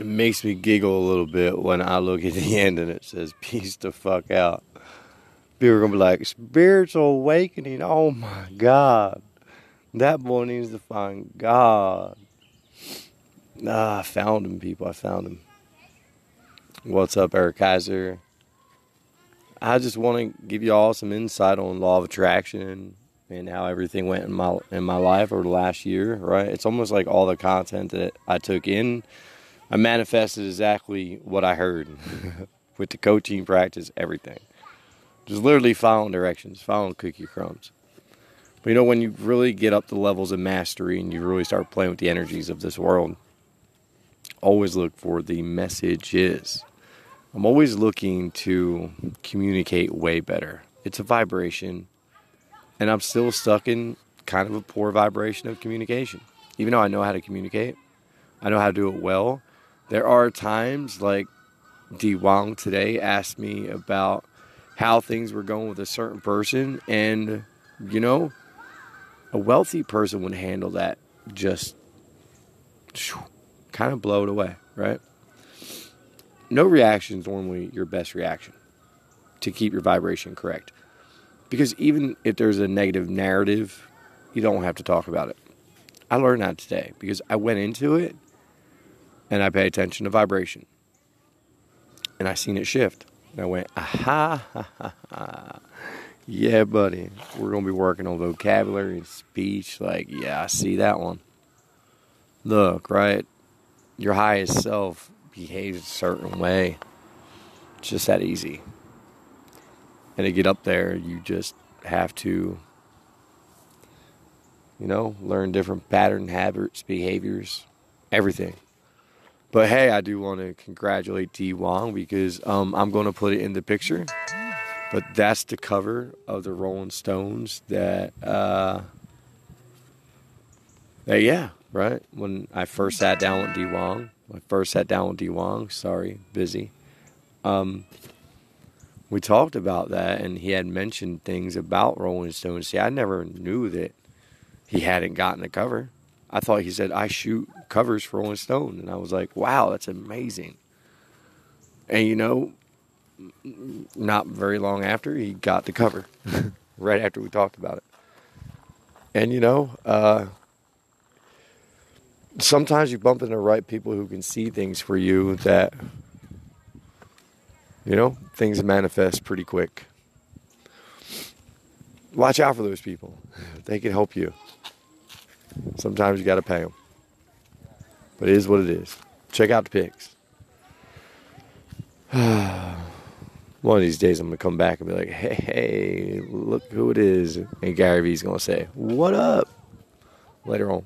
it makes me giggle a little bit when I look at the end and it says "peace the fuck out." People are gonna be like, "Spiritual awakening." Oh my god, that boy needs to find God. Ah, I found him, people. I found him. What's up, Eric Kaiser? I just want to give you all some insight on law of attraction and how everything went in my in my life over the last year. Right? It's almost like all the content that I took in, I manifested exactly what I heard with the coaching practice, everything. Just literally following directions, following cookie crumbs. But you know, when you really get up the levels of mastery and you really start playing with the energies of this world, always look for the messages. I'm always looking to communicate way better. It's a vibration, and I'm still stuck in kind of a poor vibration of communication. Even though I know how to communicate, I know how to do it well. There are times like D Wong today asked me about how things were going with a certain person, and you know, a wealthy person would handle that just kind of blow it away, right? no reaction is normally your best reaction to keep your vibration correct. Because even if there's a negative narrative, you don't have to talk about it. I learned that today because I went into it and I paid attention to vibration. And I seen it shift. And I went, aha, ha, ha, ha. yeah, buddy, we're going to be working on vocabulary and speech. Like, yeah, I see that one. Look, right? Your highest self behaves a certain way. It's just that easy. And to get up there, you just have to, you know, learn different pattern habits, behaviors, everything. But hey, I do want to congratulate D Wong because um, I'm going to put it in the picture. But that's the cover of the Rolling Stones that, uh, that yeah, right? When I first sat down with D Wong, I first sat down with D Wong, sorry, busy. Um, we talked about that, and he had mentioned things about Rolling Stones. See, I never knew that he hadn't gotten a cover. I thought he said, I shoot covers for Rolling Stone. And I was like, wow, that's amazing. And you know, not very long after, he got the cover, right after we talked about it. And you know, uh, sometimes you bump into the right people who can see things for you that you know things manifest pretty quick watch out for those people they can help you sometimes you got to pay them but it is what it is. Check out the pics. One of these days i'm to come back and be like hey, hey look who it is. And gary vee's to say what up? Later on